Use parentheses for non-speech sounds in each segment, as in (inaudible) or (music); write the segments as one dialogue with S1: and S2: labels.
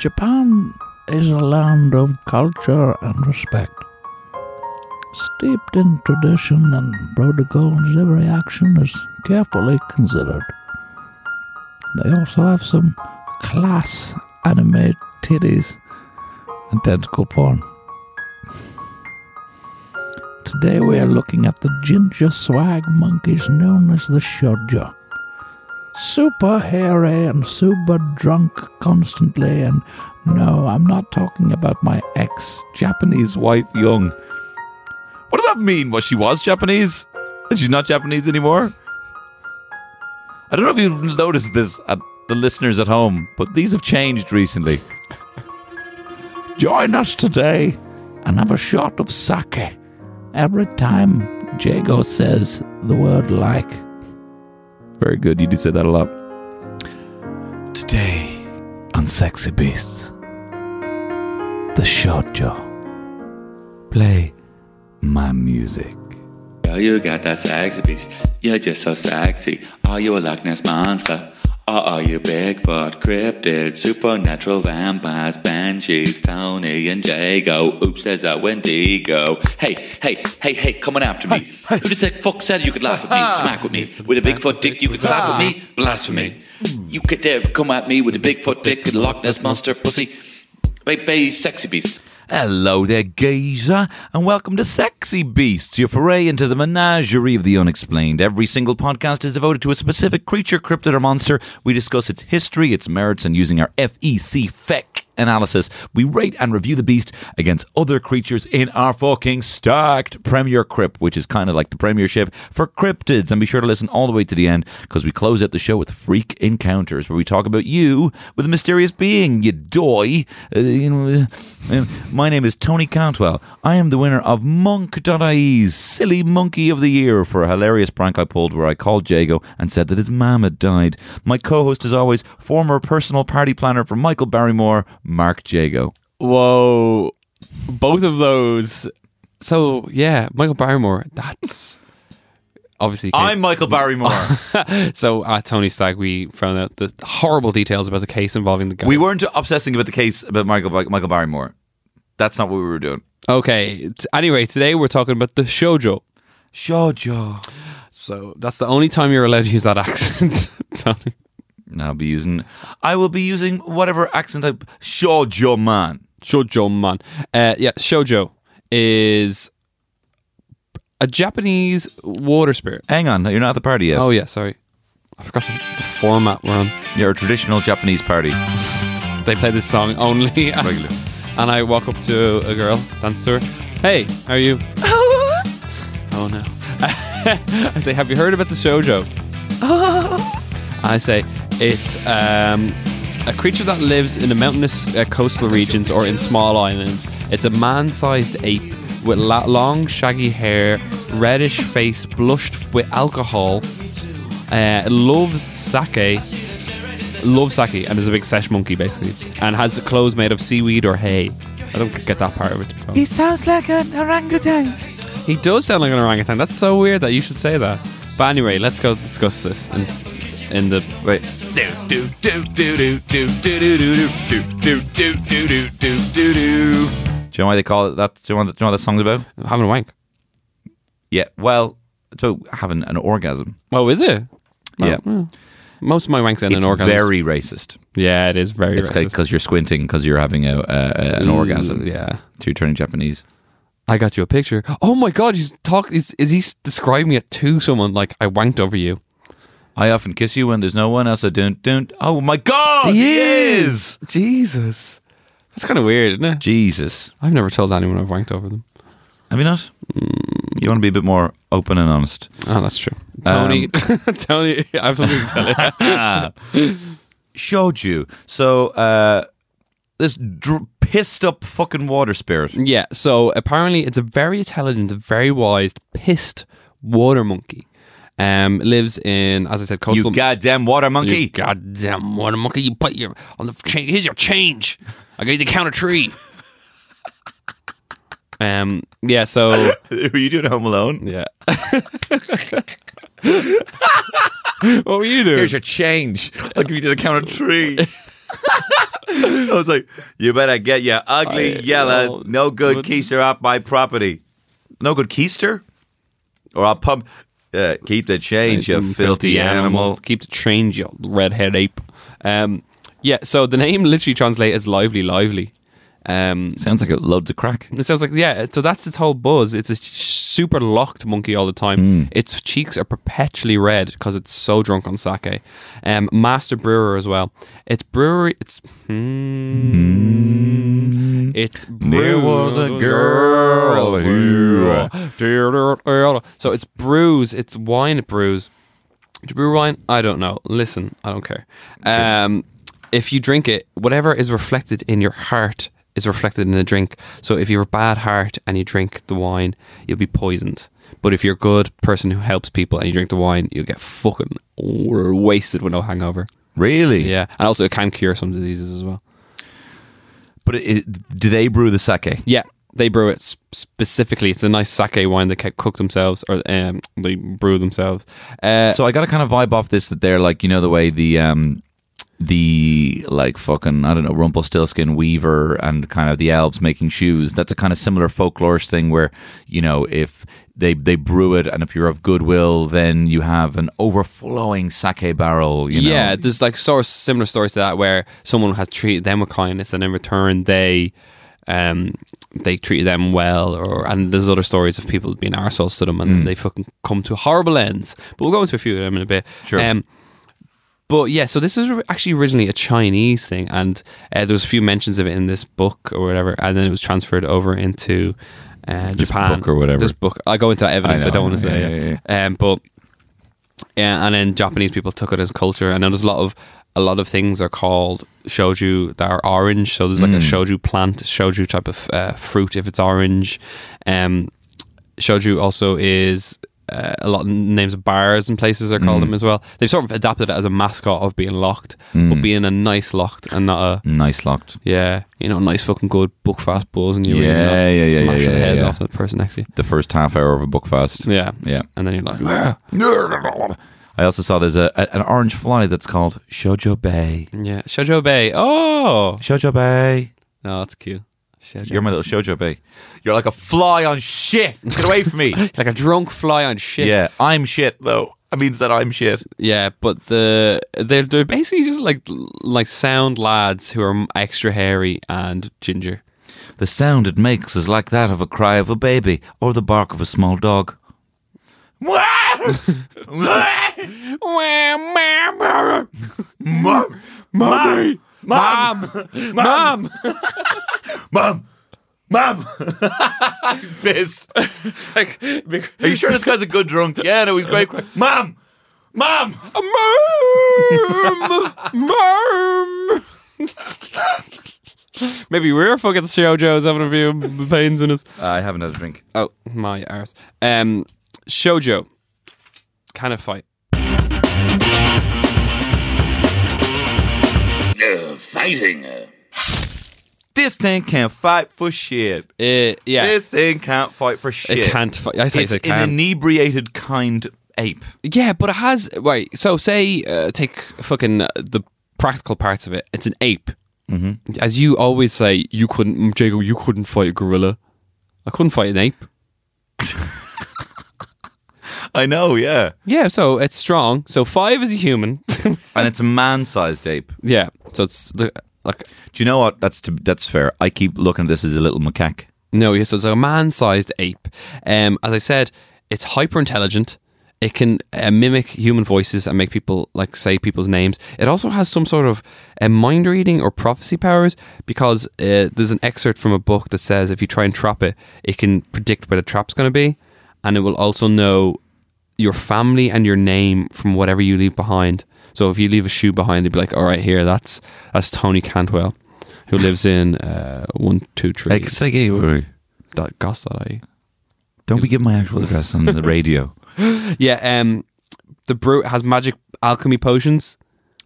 S1: Japan is a land of culture and respect. Steeped in tradition and protocols, every action is carefully considered. They also have some class anime titties and tentacle porn. Today we are looking at the ginger swag monkeys known as the Shoujo. Super hairy and super drunk constantly, and no, I'm not talking about my ex Japanese wife Young.
S2: What does that mean? Was she was Japanese? And she's not Japanese anymore? I don't know if you've noticed this at the listeners at home, but these have changed recently.
S1: Join us today and have a shot of sake every time Jago says the word like.
S2: Very good. You do say that a lot. Today on Sexy Beasts, the Shoujo. Play my music.
S3: Girl, you got that sexy beast. You're just so sexy. Are you a Loch Ness monster? Or are you Bigfoot, cryptid, supernatural vampires, banshees, Tony and Jago? Oops, there's a Wendigo. Hey, hey, hey, hey, coming after me. Who just said fuck said you could laugh at me, ah. smack with me? With a Bigfoot dick, you could slap with me? Ah. Blasphemy. You could dare come at me with a Bigfoot dick and Loch Ness monster pussy. Baby, sexy beast.
S2: Hello there, geezer, and welcome to Sexy Beasts, your foray into the menagerie of the unexplained. Every single podcast is devoted to a specific creature, cryptid, or monster. We discuss its history, its merits, and using our FEC FEC analysis, we rate and review the beast against other creatures in our fucking stacked Premier Crypt, which is kind of like the Premiership for cryptids. And be sure to listen all the way to the end because we close out the show with Freak Encounters, where we talk about you with a mysterious being, you doy. Uh, you know, uh, my name is Tony Cantwell. I am the winner of Monk.ie's Silly Monkey of the Year for a hilarious prank I pulled where I called Jago and said that his mum had died. My co host, is always, former personal party planner for Michael Barrymore, Mark Jago.
S4: Whoa. Both of those. So, yeah, Michael Barrymore, that's obviously. came-
S2: I'm Michael Barrymore. (laughs)
S4: so, at Tony Stag, we found out the horrible details about the case involving the guy.
S2: we weren't obsessing about the case about Michael Michael Barrymore. That's not what we were doing.
S4: Okay. t- Anyway, today we're talking about the shoujo.
S2: Shoujo.
S4: So, that's the only time you're allowed to use that (laughs) accent, Tony.
S2: I'll be using. I will be using whatever accent I. Shoujo man.
S4: Shoujo man. Uh, yeah, shoujo is a Japanese water spirit.
S2: Hang on, you're not at the party yet.
S4: Oh, yeah, sorry. I forgot the, the format we're on.
S2: You're a traditional Japanese party.
S4: They play this song only. (laughs)
S2: Regular.
S4: And I walk up to a girl, dance to her. Hey, how are you? (laughs) oh no. (laughs) I say, have you heard about the shoujo? I say, it's um, a creature that lives in the mountainous uh, coastal regions or in small islands. It's a man-sized ape with la- long, shaggy hair, reddish face, blushed with alcohol. Uh, loves sake, loves sake, and is a big sesh monkey basically, and has clothes made of seaweed or hay. I don't get that part of it. He
S2: sounds like an orangutan.
S4: He does sound like an orangutan. That's so weird that you should say that. But anyway, let's go discuss this in, and the
S2: wait. Do you know why they call it that? Do you know what, do you know what that song's about?
S4: Having a wank.
S2: Yeah, well, it's about having an orgasm.
S4: Oh, is it?
S2: Well,
S4: yeah. Well, most of my wanks end in orgasm.
S2: Very racist.
S4: Yeah, it is very.
S2: It's because like, you're squinting because you're having a, uh, an
S4: Ooh,
S2: orgasm.
S4: Yeah.
S2: To turning Japanese.
S4: I got you a picture. Oh my god, he's talk. Is, is he describing it to someone like I wanked over you?
S2: I often kiss you when there's no one else. I don't don't. Oh my God!
S4: He is! Jesus, that's kind of weird, isn't it?
S2: Jesus.
S4: I've never told anyone I've wanked over them.
S2: Have you not? You want to be a bit more open and honest.
S4: Oh, that's true. Tony, (laughs) Tony, I have something to tell you. (laughs)
S2: Showed you. So uh, this dr- pissed up fucking water spirit.
S4: Yeah, so apparently it's a very intelligent, very wise, pissed water monkey. Um, lives in, as I said, coastal.
S2: You goddamn water
S4: You
S2: monkey.
S4: goddamn water monkey! You put your on the change. Here's your change. I gave you the count of tree. (laughs) um. Yeah. So. (laughs)
S2: Were you doing Home Alone?
S4: Yeah. (laughs) what were you doing?
S2: Here's your change. I'll give you the count of three. I was like, you better get your ugly
S4: I
S2: yellow,
S4: know.
S2: no good keister off my property. No good keister? Or I'll pump. Uh, keep the change, you
S4: Mm,
S2: filthy animal.
S4: Keep the change, you redhead ape. Um, yeah, so the (laughs) name literally translates as lively, lively. Um,
S2: Sounds like it loads of crack.
S4: it sounds like yeah. So that's its whole buzz. It's a super locked monkey all the time.
S2: Hmm.
S4: Its cheeks are perpetually red because it's so drunk on sake. Um, master brewer as well. Its brewery. It's hmm, it's
S2: There was a girl who-.
S4: So it's brews. It's wine. It brews. To brew wine, I don't know. Listen, I don't care. Um, if you drink it, whatever is reflected in your heart is reflected in the drink. So if you're a bad heart and you drink the wine, you'll be poisoned. But if you're a good person who helps people and you drink the wine, you'll get fucking wasted with no hangover.
S2: Really?
S4: Yeah, and also it can cure some diseases as well.
S2: But it, it- do they brew the sake?
S4: Yeah, they brew it specifically. It's a nice sake wine they cook themselves or um, they brew themselves. Uh,
S2: So I got a kind of vibe off this that they're like, you know, the way the um the like fucking I don't know Rumpelstiltskin weaver and kind of the elves making shoes. That's a kind of similar folklorish thing where you know if they they brew it and if you're of goodwill, then you have an overflowing sake barrel. You know,
S4: Yeah, there's like sort of similar stories to that where someone has treated them with kindness and in return they um they treated them well or and there's other stories of people being arseholes to them and
S2: Hmm.
S4: they fucking come to horrible ends. But we'll go into a few of them in a bit.
S2: Sure.
S4: Um, but yeah, so this is actually originally a Chinese thing, and uh, there was a few mentions of it in this book or whatever, and then it was transferred over into uh,
S2: This
S4: Japan
S2: book or whatever.
S4: This book, I go into that evidence. I,
S2: know,
S4: don't want to
S2: yeah,
S4: say,
S2: yeah,
S4: it. Um, but yeah, and then Japanese people took it as culture, and then there's a lot of a lot of things are called shoju that are orange. So there's like a shoju plant, shoju type of uh, fruit if it's orange. Um, shoju also is uh, a lot of names of bars and places are called them as well. They've sort of adapted it as a mascot of being locked, but being a nice locked and not a
S2: nice locked.
S4: yeah, you know, nice fucking good book fast buzz and you
S2: Yeah, yeah, yeah, yeah,
S4: smashing
S2: yeah,
S4: the head
S2: yeah.
S4: off the person next to you.
S2: The first half hour of a book fast.
S4: Yeah,
S2: Yeah.
S4: and then you're like, "Wah."
S2: I also saw there's a, an orange fly that's called Shoujo Bay.
S4: yeah, Shoujo Bay. Oh,
S2: Shoujo Bay.
S4: no, that's cute. Shoujo.
S2: You're my little Shoujo Bay. You're like a fly on shit. Get away from me. (laughs)
S4: like a drunk fly on shit.
S2: yeah, I'm shit though. That means that I'm shit.
S4: Yeah, but the they're they're basically just like like sound lads who are extra hairy and ginger.
S2: The sound it makes is like that of a cry of a baby or the bark of a small dog. (laughs)
S4: Mommy, (laughs) mom, mom.
S2: Mom! Mom! (laughs) Pissed.
S4: It's like big-
S2: Are you sure this guy's a good drunk? Yeah, no, he's great. Mom! Mom!
S4: mom, mom. Maybe we're fucking shoujo's having a few pains in us.
S2: I haven't had a drink.
S4: Oh my arse. Um, shoujo kind of fight.
S3: Uh, fighting. Uh,
S2: This thing can't fight for shit.
S4: Uh, yeah,
S2: This thing can't fight for shit.
S4: it can't fight. I think
S2: It's
S4: it
S2: an inebriated kind ape.
S4: Yeah, but it has right. So say uh, take fucking uh, the practical parts of it. It's an ape. Mm-hmm. As you always say, you couldn't, mm, Jacob. You couldn't fight a gorilla. I couldn't fight an ape. (laughs)
S2: I know, yeah.
S4: Yeah, so it's strong. So five is a human.
S2: And it's a (laughs) man-sized ape.
S4: yeah, so it's the like
S2: Do you know what? That's to, that's fair. I keep looking at this as a little macaque.
S4: no, yeah. So it's a man-sized ape. Um, as I said, it's hyper intelligent. It can uh, mimic human voices and make people like say people's names. It also has some sort of uh, mind reading or prophecy powers because uh, there's an excerpt from a book that says if you try and trap it, it can predict where the trap's going to be, and it will also know your family and your name from whatever you leave behind. So if you leave a shoe behind, they'd be like, "All right, here, that's that's Tony Cantwell, who lives in uh, one two three
S2: Like, say, gay,
S4: dot goss dot ie."
S2: don't be giving my actual address on the radio. (laughs)
S4: Yeah, um, the brute has magic alchemy potions.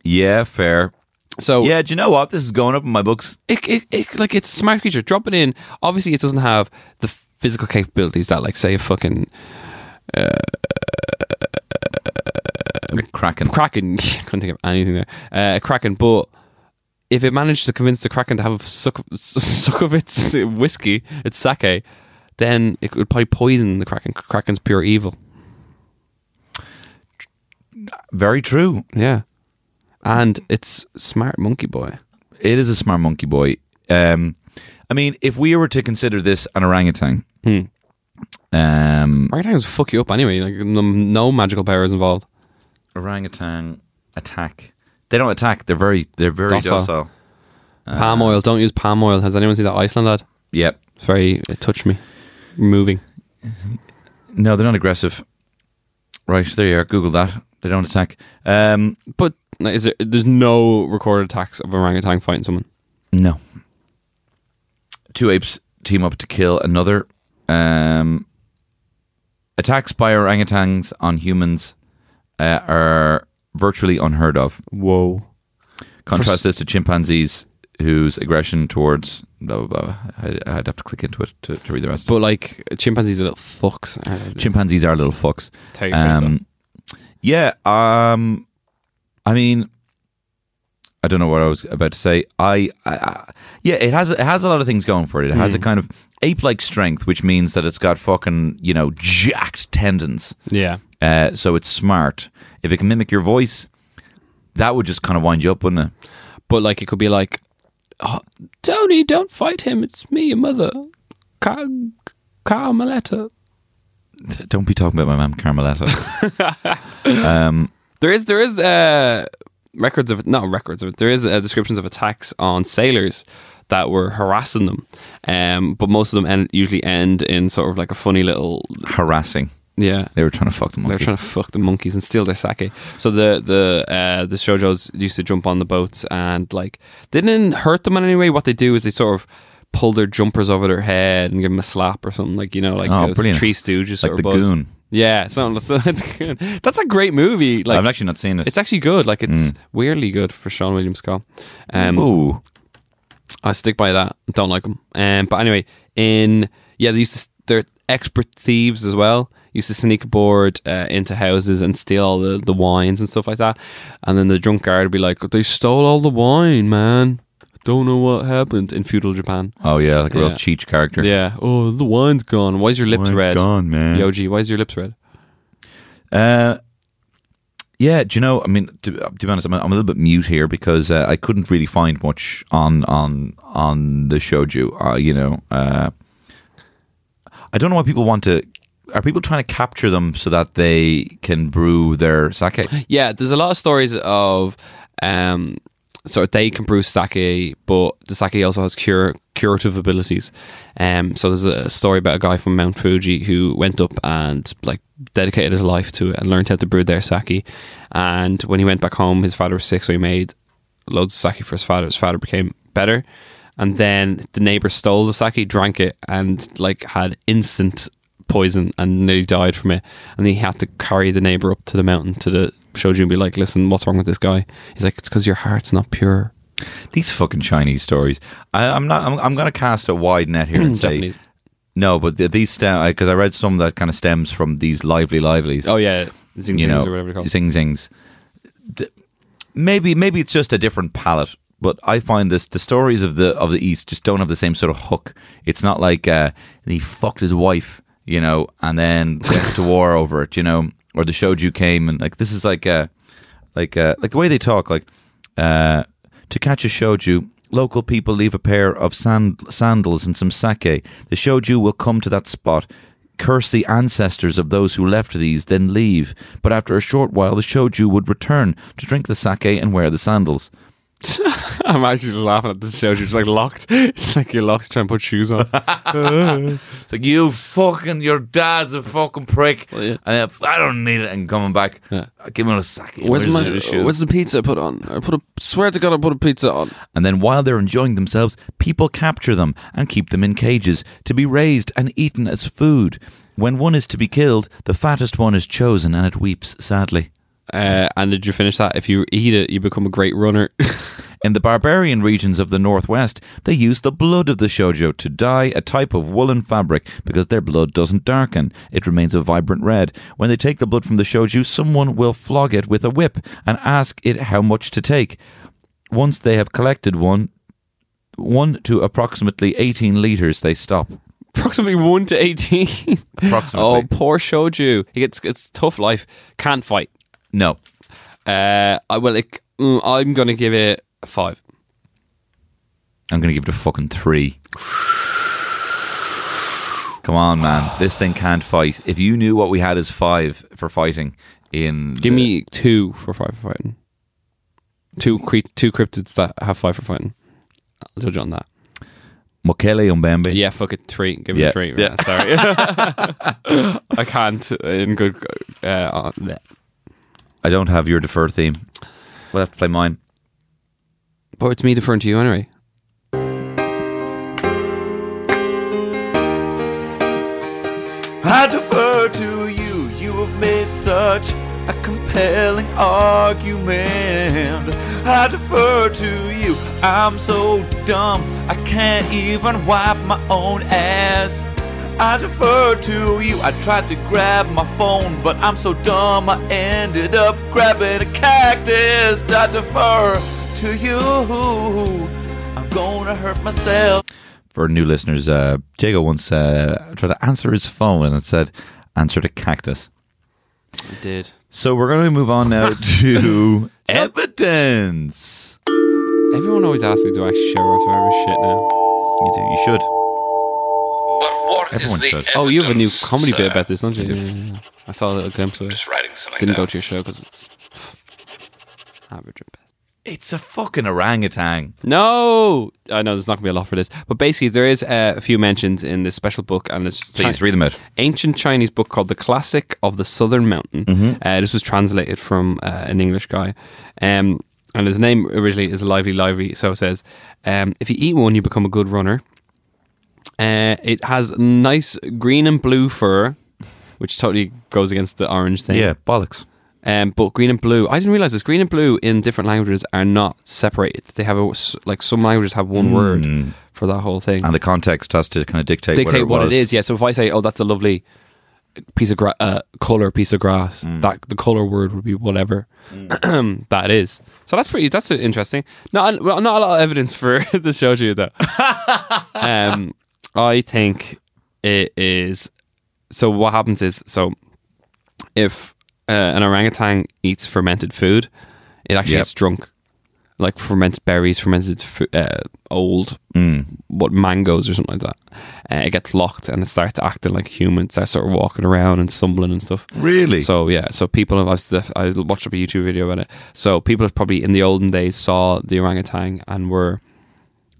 S2: Yeah, fair.
S4: So
S2: Yeah, do you know what? This is going up in my books.
S4: it, it, it like it's a smart creature. Drop it in. Obviously, it doesn't have the physical capabilities that, like, say, a fucking
S2: Kraken.
S4: kraken. (laughs) Couldn't think of anything there. Uh, kraken, but if it managed to convince the kraken to have a suck, (laughs) suck of its whiskey, its sake, then it would probably poison the kraken. Kraken's pure evil.
S2: Very true.
S4: Yeah, and it's smart monkey boy.
S2: It is a smart monkey boy. Um, I mean, if we were to consider this an orangutan,
S4: Hmm.
S2: um,
S4: Orangutans fuck you up anyway. Like no, no magical powers involved.
S2: Orangutan attack. They don't attack. They're very. They're very
S4: Docile.
S2: docile.
S4: palm oil. Don't use palm oil. Has anyone seen that Iceland ad?
S2: Yep.
S4: It's very. It touched me. Moving.
S2: No, they're not aggressive. Right there you are. Google that. They don't attack. Um,
S4: But is there? There's no recorded attacks of orangutan fighting someone.
S2: no. Two apes team up to kill another. Um, attacks by orangutans on humans uh, are virtually unheard of.
S4: Whoa.
S2: Contrast this to chimpanzees, whose aggression towards blah blah blah. I, I'd have to click into it to, to read the rest.
S4: But like chimpanzees are little fucks.
S2: chimpanzees are little fucks. Um, yeah. Um, I mean, I don't know what I was about to say. I, I, I yeah, it has it has a lot of things going for it. It
S4: Hmm.
S2: has a kind of ape-like strength, which means that it's got fucking you know jacked tendons.
S4: yeah.
S2: Uh, so it's smart. If it can mimic your voice, that would just kind of wind you up, wouldn't it?
S4: But like it could be like, oh, Tony, don't fight him. It's me, your mother, Car- Carmeletta.
S2: Don't be talking about my mum, Carmeletta. (laughs) um,
S4: There is there is uh, records of not records of there is uh, descriptions of attacks on sailors that were harassing them, um, but most of them end, usually end in sort of like a funny little
S2: harassing.
S4: Yeah.
S2: They were trying to fuck the
S4: They're
S2: monkey.
S4: trying to fuck the monkeys and steal their sake. So the the uh, the shojos used to jump on the boats and like they didn't hurt them in any way. What they do is they sort of pull their jumpers over their head and give them a slap or something like you know like
S2: Oh,
S4: those. Three Stooges
S2: like the
S4: buzz.
S2: goon.
S4: Yeah, so (laughs) that's, a great movie. Like
S2: I've actually not seen it.
S4: it's actually good. Like it's weirdly good for Seann William Scott. Um,
S2: Ooh.
S4: I stick by that. Don't like them. Um, but anyway, in yeah, they used to. They're expert thieves as well. Used to sneak aboard uh, into houses and steal all the, the wines and stuff like that. And then the drunk guard would be like, "They stole all the wine, man. Don't know what happened in feudal Japan."
S2: Oh yeah, like a real
S4: Yeah.
S2: Cheech character.
S4: Yeah. Oh, the wine's gone. Why is your lips
S2: Wine's
S4: red?
S2: gone, man.
S4: Yoji, why is your lips red?
S2: Uh, yeah, do you know? I mean, to, to be honest, I'm a, I'm a little bit mute here because uh, I couldn't really find much on on on the shouju. Uh, you know, uh, I don't know why people want to. Are people trying to capture them so that they can brew their sake?
S4: Yeah, there's a lot of stories of um, of they can brew sake, but the sake also has cure curative abilities. Um, so there's a story about a guy from Mount Fuji who went up and like dedicated his life to it and learned how to brew their sake. And when he went back home, his father was sick, so he made loads of sake for his father. His father became better. And then the neighbor stole the sake, drank it, and like had instant poison and nearly died from it. And he had to carry the neighbor up to the mountain to the shoju and be like, "Listen, what's wrong with this guy?" He's like, "It's because your heart's not pure."
S2: These fucking Chinese stories. I, I'm not. I'm, I'm going to cast a wide net here and (clears throat) say no, but the, these stem because I read some that kind of stems from these lively livelies.
S4: Oh yeah, zing
S2: you
S4: zings
S2: know,
S4: or whatever they're called.
S2: zing zings. D- maybe maybe it's just a different palette, but I find this the stories of the of the East just don't have the same sort of hook. It's not like uh, he fucked his wife, you know, and then went to war (laughs) over it, you know, or the shoju came and like this is like uh like uh like the way they talk, like uh to catch a shoju. Local people leave a pair of sand- sandals and some sake. The shoju will come to that spot, curse the ancestors of those who left these, then leave. But after a short while, the shoju would return to drink the sake and wear the sandals. (laughs)
S4: I'm actually laughing at this show. She's like locked. It's like you're locked trying to put shoes on. (laughs)
S2: It's like you fucking your dad's a fucking prick,
S4: Well, yeah.
S2: and if I don't need it. And coming back,
S4: Yeah.
S2: Uh, give him a sake.
S4: Where's my? Where's the pizza I put on? I put a. Swear to God, I put a pizza on.
S2: And then while they're enjoying themselves, people capture them and keep them in cages to be raised and eaten as food. When one is to be killed, the fattest one is chosen and it weeps sadly.
S4: Uh, and did you finish that? If you eat it, you become a great runner. (laughs)
S2: In the barbarian regions of the northwest, they use the blood of the shoujo to dye a type of woolen fabric because their blood doesn't darken. It remains a vibrant red. When they take the blood from the shouju, someone will flog it with a whip and ask it how much to take. once they have collected one, one to approximately 18 liters, they stop.
S4: Approximately one to eighteen.
S2: Approximately.
S4: oh, poor Shoju. He gets it's a tough life. Can't fight.
S2: No.
S4: Uh, I well, it, mm, I'm gonna give it a five.
S2: I'm going to give it a fucking three. Come on, man. This thing can't fight. If you knew what we had as five for fighting in.
S4: Give
S2: the-
S4: me two for five for fighting. Two cre- two cryptids that have five for fighting. I'll judge on that.
S2: Mokele-mbembe.
S4: Yeah, fuck it, three. Give
S2: Yeah,
S4: it a three.
S2: yeah.
S4: Sorry, (laughs) I can't in good. Uh, on that.
S2: I don't have your defer theme. We'll have to play mine.
S4: But it's me deferring to you anyway.
S3: I defer to you. You have made such a compelling argument. I defer to you. I'm so dumb. I can't even wipe my own ass. I defer to you. I tried to grab my phone, but I'm so dumb. I ended up grabbing a cactus. I defer to you. I'm gonna hurt myself.
S2: For new listeners, uh, Jago once uh, tried to answer his phone and it said, answer the cactus.
S4: I did.
S2: So we're going to move on now (laughs) to evidence.
S4: Everyone always asks me, do I actually share our survivor shit now?
S2: You, do, you should.
S5: But what is
S2: Everyone
S5: the
S2: should.
S4: Oh, you have a new
S5: evidence,
S4: comedy bit about this, don't you? Yeah, yeah, yeah. I saw a little glimpse of it.
S5: Just writing something
S4: Didn't
S5: down.
S4: go to your show because it's average at best.
S2: It's a fucking orangutan.
S4: No, I know there's not going to be a lot for this, but basically there is uh, a few mentions in this special book, and it's
S2: Please
S4: Chi-
S2: read them out.
S4: ancient Chinese book called The Classic of the Southern Mountain. Uh, this was translated from uh, an English guy. Um, and his name originally is Lively Lively. So it says, um, if you eat one, you become a good runner. Uh, it has nice green and blue fur, which totally goes against the orange thing.
S2: Yeah, bollocks.
S4: Um, but green and blue, I didn't realize this. Green and blue in different languages are not separated. They have a, like some languages have one word for that whole thing.
S2: And the context has to kind of dictate,
S4: Dictate what
S2: was.
S4: it is. Yeah. So if I say, "Oh, that's a lovely piece of gra- uh, color piece of grass," that the color word would be whatever (clears throat) that is. So that's pretty. That's interesting. Not well, not a lot of evidence for (laughs) the shouju though. (laughs) um, I think it is. So what happens is so if uh, an orangutan eats fermented food, it actually
S2: Yep.
S4: gets drunk, like fermented berries, fermented uh, old
S2: Mm.
S4: what mangoes or something like that. Uh, it gets locked and it starts acting like human. It starts sort of walking around and stumbling and stuff.
S2: Really?
S4: So yeah, so people have I've, I watched up a YouTube video about it. So people have probably in the olden days saw the orangutan and were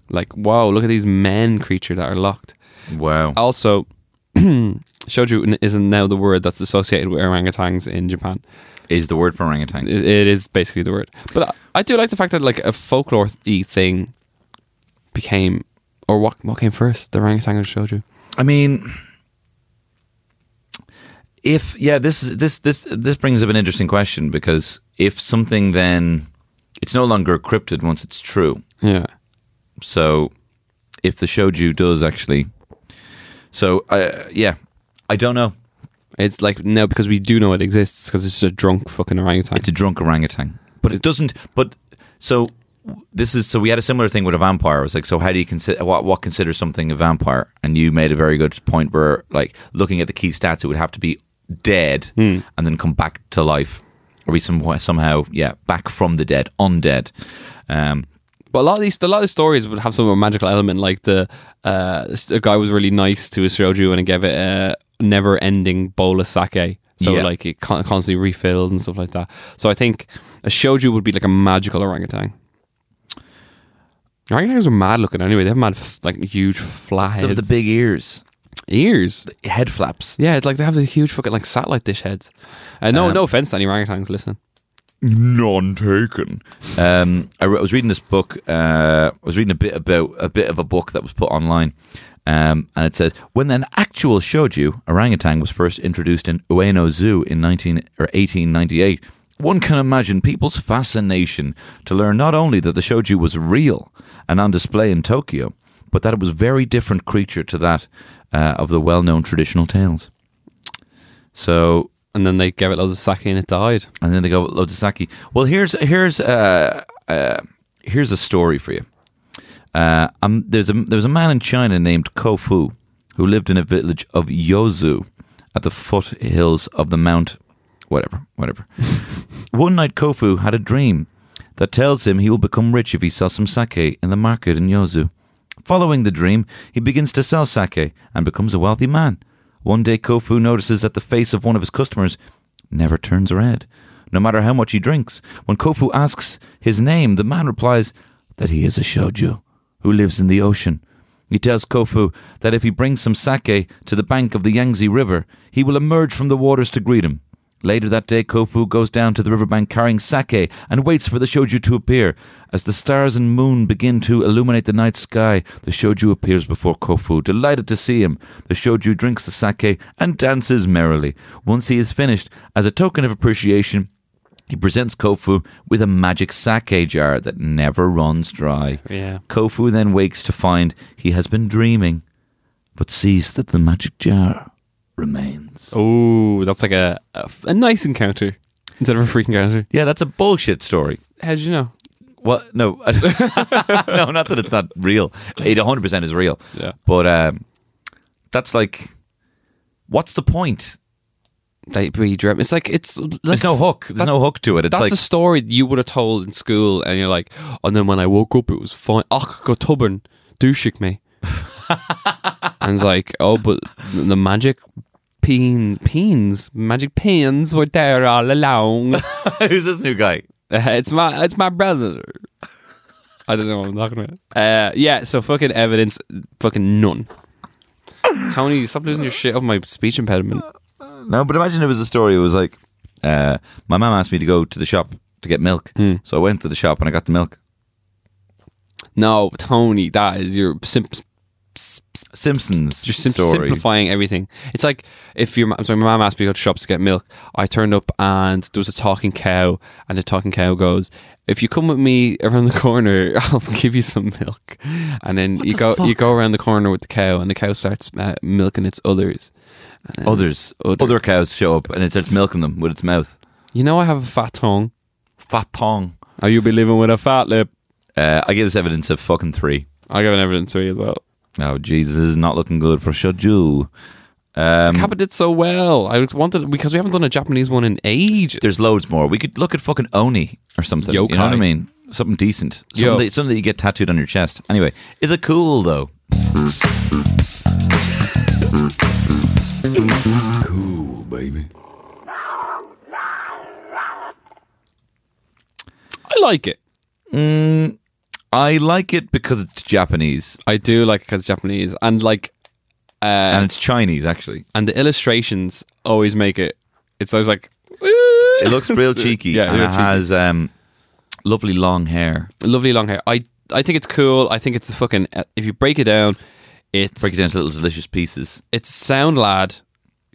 S4: like, "Wow, look at these men creature that are locked."
S2: wow.
S4: Also, (clears throat) shoju isn't now the word that's associated with orangutans in Japan.
S2: Is the word for orangutan.
S4: It, it is basically the word. But I, I do like the fact that like a folklore thing became, or what what came first, the orangutan or shoju?
S2: I mean, if yeah, this is this this this brings up an interesting question because if something then it's no longer a cryptid once it's true.
S4: Yeah.
S2: So if the shoju does actually, so uh, yeah, I don't know.
S4: It's like no, because we do know it exists because it's a drunk fucking orangutan.
S2: It's a drunk orangutan, but it doesn't. But so this is so we had a similar thing with a vampire. It was like, so how do you consider what what considers something a vampire? And you made a very good point where, like, looking at the key stats, it would have to be dead and then come back to life, or be some somehow yeah back from the dead, undead. Um,
S4: but a lot of these, a lot of stories would have some magical element. Like the uh, a guy was really nice to his shoju and gave it a never-ending bowl of sake. So
S2: Yeah.
S4: like it con- constantly refills and stuff like that. So I think a shoju would be like a magical orangutan. Orangutans are mad looking anyway. They have mad, f- like huge flat
S2: so
S4: heads.
S2: the big ears,
S4: ears.
S2: head flaps.
S4: Yeah, it's like they have the huge fucking like satellite dish heads. Uh, no,
S2: Um,
S4: no offense to any orangutans listening.
S2: None taken. Um, I, re- I was reading this book. Uh, I was reading a bit about a bit of a book that was put online, um, and it says when an actual shoju orangutan was first introduced in Ueno Zoo in nineteen or eighteen ninety eight. One can imagine people's fascination to learn not only that the shoju was real and on display in Tokyo, but that it was a very different creature to that uh, of the well known traditional tales. So
S4: And then they gave it loads of sake and it died.
S2: and then they go loads of sake. Well, here's here's uh, uh, here's a story for you. Uh, um, there's a there was a man in China named Kofu who lived in a village of Yozu at the foothills of the Mount, whatever, whatever. (laughs) One night, Kofu had a dream that tells him he will become rich if he sells some sake in the market in Yozu. Following the dream, he begins to sell sake and becomes a wealthy man. One day, Kofu notices that the face of one of his customers never turns red, no matter how much he drinks. When Kofu asks his name, the man replies that he is a shoju who lives in the ocean. He tells Kofu that if he brings some sake to the bank of the Yangtze River, he will emerge from the waters to greet him. Later that day, Kofu goes down to the riverbank carrying sake and waits for the shoju to appear. As the stars and moon begin to illuminate the night sky, the shoju appears before Kofu, delighted to see him. The shoju drinks the sake and dances merrily. Once he is finished, as a token of appreciation, he presents Kofu with a magic sake jar that never runs dry.
S4: Yeah.
S2: Kofu then wakes to find he has been dreaming, but sees that the magic jar remains.
S4: Oh, that's like a, a a nice encounter instead of a freak encounter.
S2: Yeah, that's a bullshit story.
S4: How did you know?
S2: Well, no, (laughs) no, not that it's not real. It 100 percent is real.
S4: Yeah.
S2: but um, that's like, what's the point?
S4: That we dream. It's like it's like
S2: There's no hook. There's
S4: that-
S2: no hook to it. It's
S4: That's
S2: like
S4: a story you would have told in school, and you're like, and then when I woke up, it was fine. Ach, go douchik me. (laughs) and it's like, oh, but the magic peen, peens, magic pins were there all along. (laughs)
S2: who's this new guy?
S4: it's my, it's my brother. I don't know what I'm talking about. Uh, yeah, so fucking evidence, fucking none. Tony, stop losing your shit over my speech impediment.
S2: No, but imagine it was a story. It was like, uh, my mum asked me to go to the shop to get milk,
S4: Hmm.
S2: so I went to the shop and I got the milk.
S4: No, Tony, that is your simp-
S2: Simpsons
S4: You're sim-
S2: story.
S4: simplifying everything. It's like if your so my mom asked me to go to shops to get milk. I turned up and there was a talking cow, and the talking cow goes, "If you come with me around the corner, (laughs) I'll give you some milk." And then you go you go around the corner with the cow, and the cow starts uh, milking its others. And then-
S2: Others,
S4: Other-
S2: other cows show up and it starts milking them with its mouth.
S4: You know, I have a fat tongue.
S2: Fat tongue.
S4: Or you be living with a fat lip.
S2: Uh, I give this evidence of fucking three.
S4: I give an evidence three as well.
S2: Oh Jesus, this is not looking good for Shoju. Um,
S4: Kappa did so well. I wanted because we haven't done a Japanese one in ages.
S2: there's loads more. We could look at fucking Oni or something. You know what I mean? Something decent. Something that, something that you get tattooed on your chest. Anyway, is it cool though? cool, baby.
S4: I like it.
S2: Mm, I like it because it's Japanese
S4: I do like it because Japanese and like uh,
S2: and it's Chinese. Actually,
S4: and the illustrations always make it. It's always like
S2: it looks real (laughs) cheeky.
S4: Yeah,
S2: and
S4: real
S2: it
S4: cheeky.
S2: has um, lovely long hair.
S4: lovely long hair. I I think it's cool. I think it's a fucking. If you break it down, it's
S2: Break it down to little delicious pieces.
S4: it's sound lad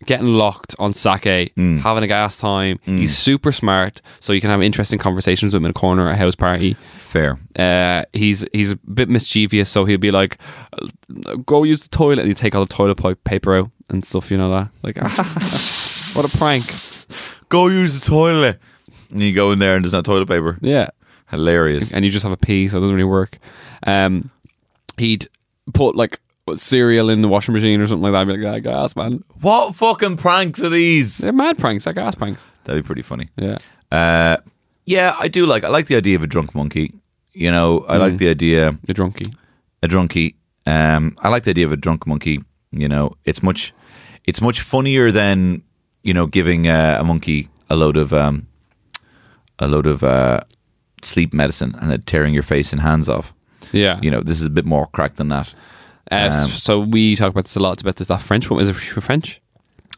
S4: getting locked on sake,
S2: Mm.
S4: having a gas time. He's super smart, so you can have interesting conversations with him in a corner at a house party.
S2: Fair.
S4: Uh, he's he's a bit mischievous, so he'll be like, "Go use the toilet," and you take all the toilet pipe paper out and stuff. You know that, like, (laughs) what a prank! (laughs)
S2: Go use the toilet. And you go in there and there's no toilet paper.
S4: Yeah,
S2: Hilarious.
S4: and you just have a pee, so it doesn't really work. Um, he'd put like cereal in the washing machine or something like that. I'd be like, "Ah, gas man,
S2: What fucking pranks are these?
S4: they're mad pranks, they're gas pranks.
S2: That'd be pretty funny.
S4: Yeah,
S2: Uh, yeah, I do like. I like the idea of a drunk monkey. You know, I
S4: Mm.
S2: like the idea
S4: the drunkie.
S2: a drunkie. Um, I like the idea of a drunk monkey. You know, it's much, it's much funnier than you know giving uh, a monkey a load of um, a load of uh, sleep medicine and then tearing your face and hands off.
S4: Yeah,
S2: You know, this is a bit more crack than that.
S4: Uh,
S2: um,
S4: so we talk about this a lot. It's about this that French woman. Is it French?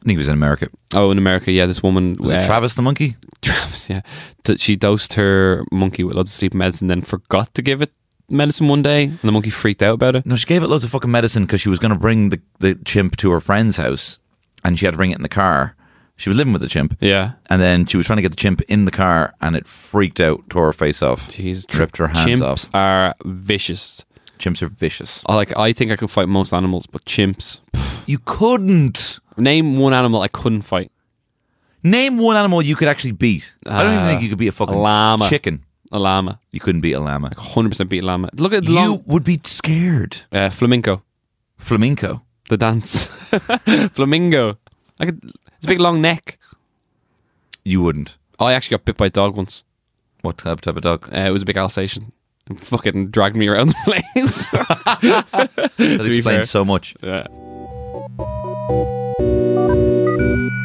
S2: I think it was in America.
S4: Oh, in America, yeah, this woman
S2: Was it
S4: uh,
S2: Travis the monkey? (laughs)
S4: Travis, yeah. That she dosed her monkey with loads of sleep medicine, then forgot to give it medicine one day, and the monkey freaked out about it.
S2: No, she gave it loads of fucking medicine because she was going to bring the, the chimp to her friend's house and she had to bring it in the car. She was living with the chimp.
S4: Yeah.
S2: And then she was trying to get the chimp in the car and it freaked out, tore her face off.
S4: Jeez,
S2: Tripped her hands
S4: chimps
S2: off.
S4: are vicious.
S2: Chimps are vicious.
S4: I like. I think I could fight most animals, but chimps.
S2: You couldn't.
S4: Name one animal I couldn't fight.
S2: Name one animal you could actually beat. I don't even
S4: Uh,
S2: think you could beat a fucking
S4: llama.
S2: chicken.
S4: a llama.
S2: You couldn't beat a llama.
S4: 100% beat a llama. Look at the
S2: You
S4: long
S2: would be scared.
S4: uh, flamenco,
S2: Flamenco.
S4: the dance. (laughs) Flamingo. Like a, it's a big long neck.
S2: You wouldn't.
S4: I actually got bit by a dog once.
S2: What type, type of dog?
S4: Uh, it was a big Alsatian. And fucking dragged me around the (laughs) place.
S2: That explains so much.
S4: yeah.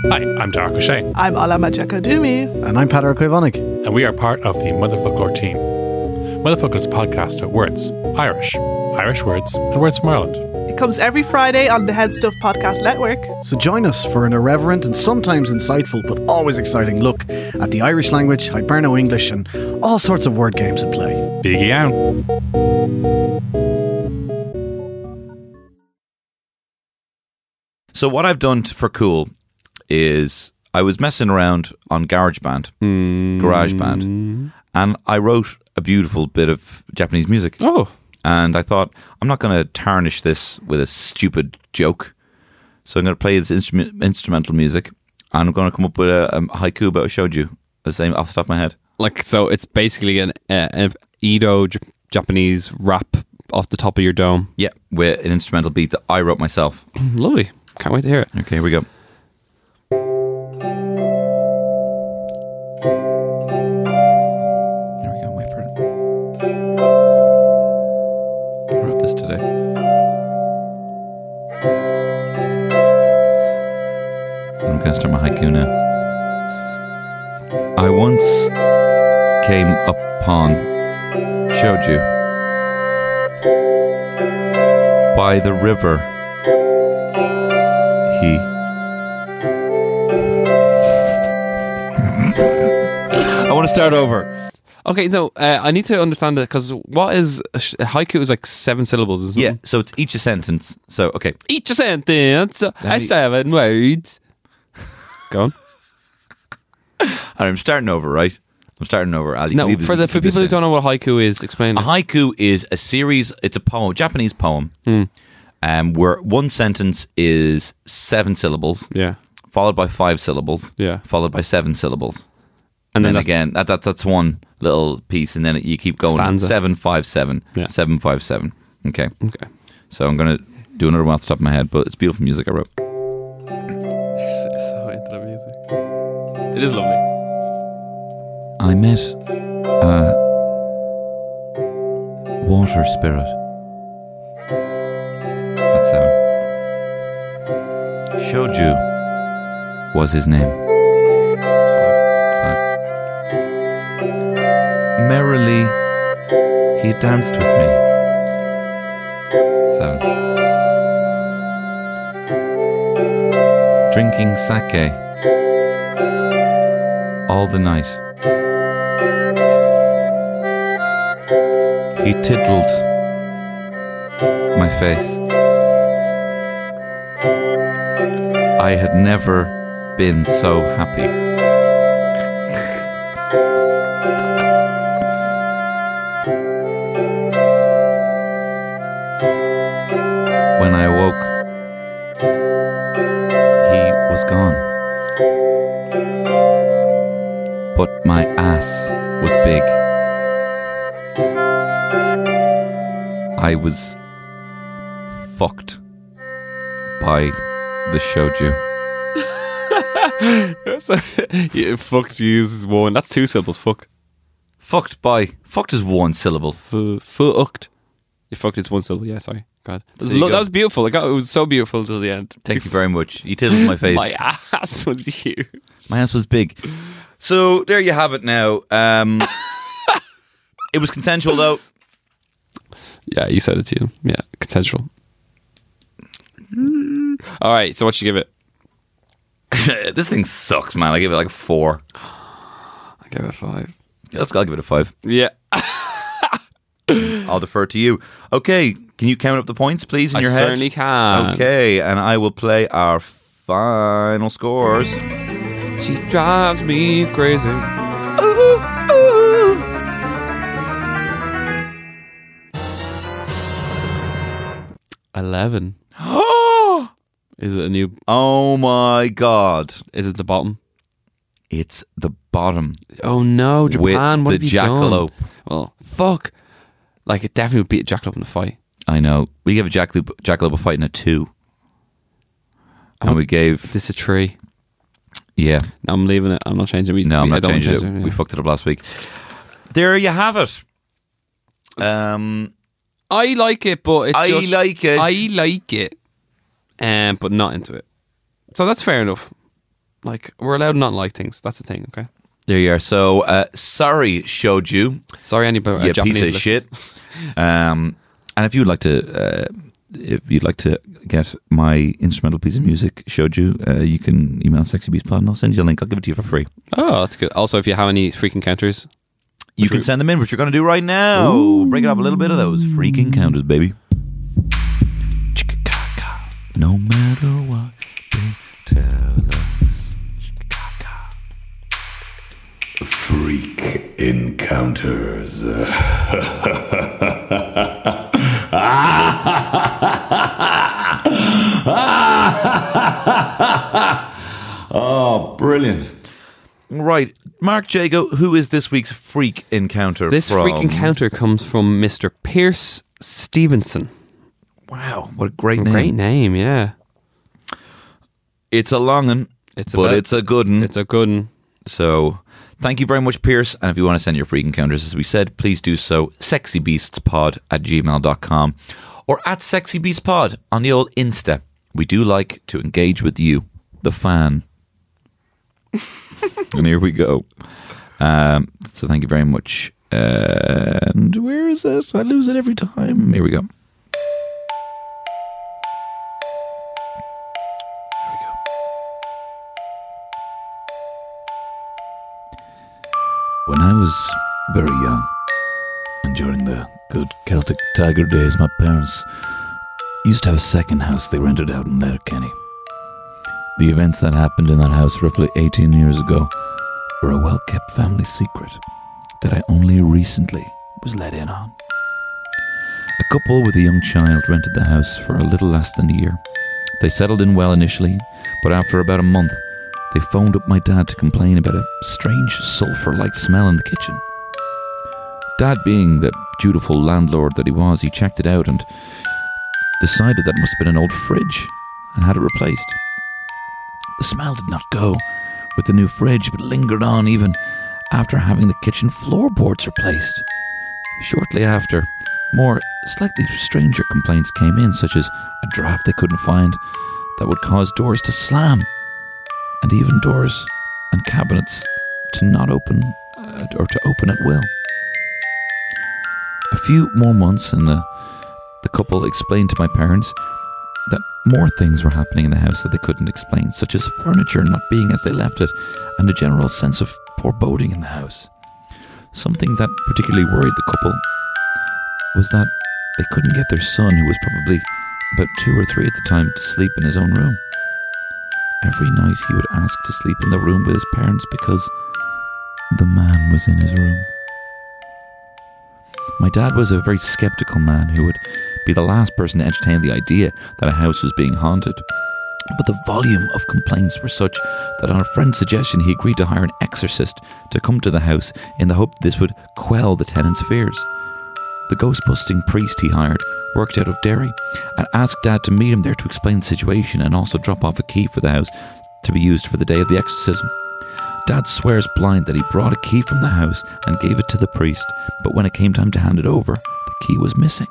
S6: Hi, I'm Darach Ó Séaghdha,
S7: I'm Alama Jakadumi.
S8: And I'm Patrick Ivonic.
S6: and we are part of the Motherfoclóir team. Motherfoclóir is a podcast of words, Irish, Irish words, and words from Ireland.
S7: It comes every Friday on the Head Stuff Podcast Network.
S8: So join us for an irreverent and sometimes insightful but always exciting look at the Irish language, Hiberno English, and all sorts of word games and play.
S6: Biggie out.
S2: So what I've done for cool is I was messing around on GarageBand, hmm. GarageBand, and I wrote a beautiful bit of Japanese music.
S4: Oh,
S2: And I thought I'm not going to tarnish this with a stupid joke, so I'm going to play this instrument, instrumental music, and I'm going to come up with a, a haiku about shoju. The same off the top of my head.
S4: like so it's basically an, uh, an Edo J- Japanese rap off the top of your dome.
S2: Yeah, with an instrumental beat that I wrote myself. (clears throat)
S4: Lovely. Can't wait to hear it.
S2: Okay, here we go. I'm gonna start my haiku. I once came upon showju by the river. He. (laughs) I want to start over.
S4: Okay, no, uh, I need to understand it because what is a, sh- a haiku is like seven syllables, isn't
S2: Yeah,
S4: it?
S2: so it's each a sentence. So, okay.
S4: Each a sentence, uh,
S2: me-
S4: seven words. Go on. (laughs)
S2: I'm starting over, right? I'm starting over. Ali,
S4: No, for the for people who don't know what haiku is, explain
S2: A
S4: it.
S2: haiku is a series, it's a poem, Japanese poem,
S4: Hmm.
S2: um, where one sentence is seven syllables,
S4: Yeah,
S2: followed by five syllables,
S4: yeah,
S2: folled by seven syllables.
S4: and
S2: And then
S4: then
S2: again, that, that that's one little piece, and then it, you keep going
S4: Stanza.
S2: seven, five, seven,
S4: Yeah.
S2: seven, five, seven. Okay.
S4: Okay,
S2: So I'm gonna do another one off the top of my head, but it's beautiful music I wrote.
S4: It is lovely.
S2: I met a water spirit. That's seven. Shoju was his name.
S4: It's five.
S2: That's five. Merrily, he danced with me. Seven. Drinking sake all the night. He tiddled my face. I had never been so happy. When I awoke, was big. I was fucked by the shoju. (laughs)
S4: so, yeah, fucked uses one. That's two syllables. Fuck.
S2: Fucked by. Fucked is one syllable.
S4: Fu- Fucked. You fucked. It's one syllable. Yeah, sorry. God, that was, lo-
S2: go.
S4: that was beautiful. It, got, it was so beautiful till the end.
S2: Thank you very much. You tiddled my (laughs) face.
S4: My ass was huge.
S2: My ass was big. So there you have it now. Um, (laughs) it was consensual though.
S4: Yeah, you said it to you. Yeah, consensual. All right. So what you give it? (laughs)
S2: this thing sucks, man. I give it like a four.
S4: I give it a five.
S2: Let's I'll give it a five.
S4: Yeah, (laughs)
S2: I'll defer to you. Okay, can you count up the points, please, in
S4: I
S2: your head?
S4: certainly can.
S2: Okay, and I will play our final scores.
S4: She drives me crazy. Eleven. (gasps) Is it a new?
S2: Oh my god.
S4: Is it the bottom?
S2: It's the bottom
S4: Oh no, Japan!
S2: with
S4: what
S2: the
S4: have you done?
S2: jackalope.
S4: Well, fuck. Like it definitely would beat a jackalope in a fight.
S2: I know. We gave a jackalope, jackalope a fight in a two. And
S4: Oh.
S2: we gave,
S4: This a tree.
S2: Yeah.
S4: No, I'm leaving it. I'm not changing. We,
S2: No, I'm
S4: we- I
S2: not changing it.
S4: change
S2: We
S4: yeah.
S2: fucked it up last week. There you have it. Um,
S4: I like it, but it's
S2: I
S4: just,
S2: like it.
S4: I like it, um, but not into it. So that's fair enough. Like we're allowed not like things. That's the thing. Okay.
S2: there you are. So, uh, sorry, showed you.
S4: Sorry, anybody.
S2: you
S4: uh, Japanese
S2: piece of shit. (laughs) Um, and if you'd like to, uh, if you'd like to get my instrumental piece of music showed you, uh, you can email sexybeastpod and I'll send you a link. I'll give it to you for free.
S4: Oh, that's good. Also, if you have any freak encounters,
S2: You can send them in, which you're going to do right now. Break it up a little bit of those freak encounters, baby. No matter what they tell us. Chicka-ca-ca.
S9: Freak encounters. (laughs) (laughs)
S2: Oh, brilliant. Right. Mark Jago, who is this week's freak encounter
S4: this
S2: from?
S4: freak encounter comes from Mr. Pierce Stevenson.
S2: Wow, what a great name.
S4: Great name, yeah.
S2: It's a long one,
S4: It's
S2: but
S4: about-
S2: it's a good one.
S4: It's a good one.
S2: So thank you very much, Pierce. And if you want to send your freak encounters, as we said, please do so. Sexybeastspod at gmail.com or at sexybeastpod on the old Insta. We do like to engage with you, the fan. And here we go. Um, so thank you very much. And where is this? I lose it every time. Here we go. Here we go. When I was very young, and during the good Celtic Tiger days, my parents used to have a second house they rented out in Letterkenny. The events that happened in that house roughly 18 years ago were a well kept family secret that I only recently was let in on. A couple with a young child rented the house for a little less than a year. They settled in well initially, but after about a month, they phoned up my dad to complain about a strange sulphur like smell in the kitchen. Dad, being the dutiful landlord that he was, he checked it out and decided that it must have been an old fridge and had it replaced. The smell did not go with the new fridge, but lingered on even after having the kitchen floorboards replaced. Shortly after, more slightly stranger complaints came in, such as a draft they couldn't find that would cause doors to slam, and even doors and cabinets to not open uh, or to open at will. A few more months, and the the couple explained to my parents that more things were happening in the house that they couldn't explain, such as furniture not being as they left it, and a general sense of foreboding in the house. Something that particularly worried the couple was that they couldn't get their son, who was probably about two or three at the time, to sleep in his own room. Every night he would ask to sleep in the room with his parents because the man was in his room. My dad was a very skeptical man who would be the last person to entertain the idea that a house was being haunted. But the volume of complaints were such that on a friend's suggestion he agreed to hire an exorcist to come to the house in the hope that this would quell the tenants' fears. The ghost busting priest he hired worked out of Derry and asked Dad to meet him there to explain the situation and also drop off a key for the house to be used for the day of the exorcism. Dad swears blind that he brought a key from the house and gave it to the priest, but when it came time to hand it over, the key was missing.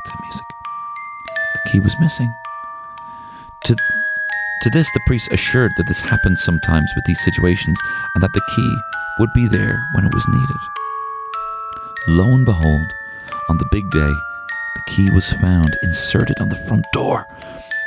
S2: Back to the music. The key was missing. To, to this, the priest assured that this happened sometimes with these situations and that the key would be there when it was needed. Lo and behold, on the big day, the key was found inserted on the front door.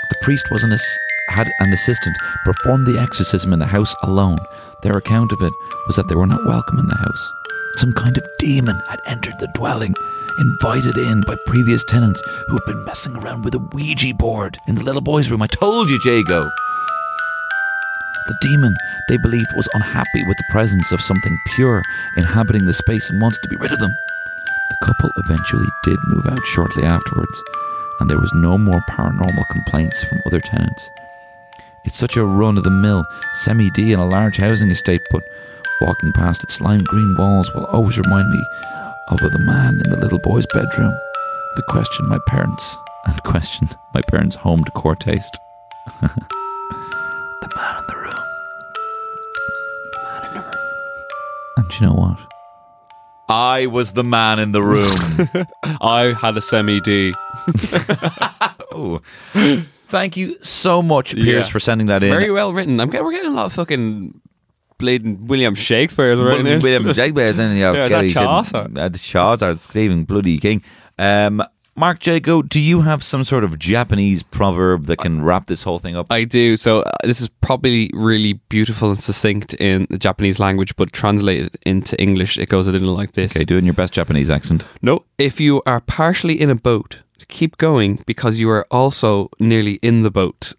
S2: The priest was an ass- had an assistant perform the exorcism in the house alone. Their account of it was that they were not welcome in the house. Some kind of demon had entered the dwelling, invited in by previous tenants who had been messing around with a Ouija board in the little boy's room. I told you, Jago. The demon, they believed, was unhappy with the presence of something pure inhabiting the space and wanted to be rid of them. The couple eventually did move out shortly afterwards, and there was no more paranormal complaints from other tenants. It's such a run of the mill semi D in a large housing estate, but walking past its lime green walls will always remind me of the man in the little boy's bedroom. The question my parents and questioned my parents' home decor taste. the man in the room. The man in the room. And you know what? I was the man in the room. (laughs)
S4: I had a semi D. (laughs)
S2: oh. Thank you so much, Piers,
S4: Yeah.
S2: for sending that in.
S4: Very well written. I'm get, we're getting a lot of fucking bleeding William Shakespeare's right now.
S2: William Shakespeare, then you have
S4: Yeah, (laughs) that Chaucer?
S2: Uh, the Chaucer, Stephen Bloody King. Um, Mark Jago, do you have some sort of Japanese proverb that can wrap this whole thing up?
S4: I do. So uh, this is probably really beautiful and succinct in the Japanese language, but translated into English, it goes a little like this.
S2: Okay, do it in your best Japanese accent.
S4: No, if you are partially in a boat, keep going because you are also nearly in the boat.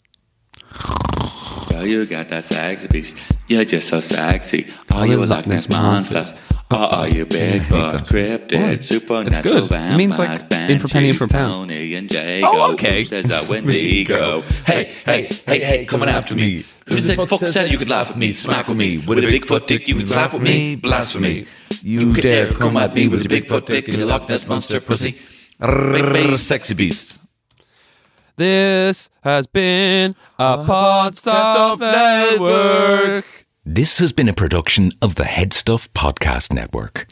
S3: Girl, you got that sexy beast. You're just so sexy. Are you a Loch Ness monster? Or are you Bigfoot, cryptid, supernatural
S4: good. It means, like,
S3: vampires,
S4: in for penny, for pound.
S3: Tony and Jago?
S2: Oh, okay.
S3: Says that (laughs) Wendigo. hey, hey, hey, hey, hey, coming after me. Who said fuck said you could laugh with me, smack with me? With a Bigfoot dick, you could slap with me, blasphemy. You dare come at me with a Bigfoot dick and a Loch Ness monster pussy. Big sexy beast.
S4: This has been a Pod Stuff Network.
S10: This has been a production of the Head Stuff Podcast Network.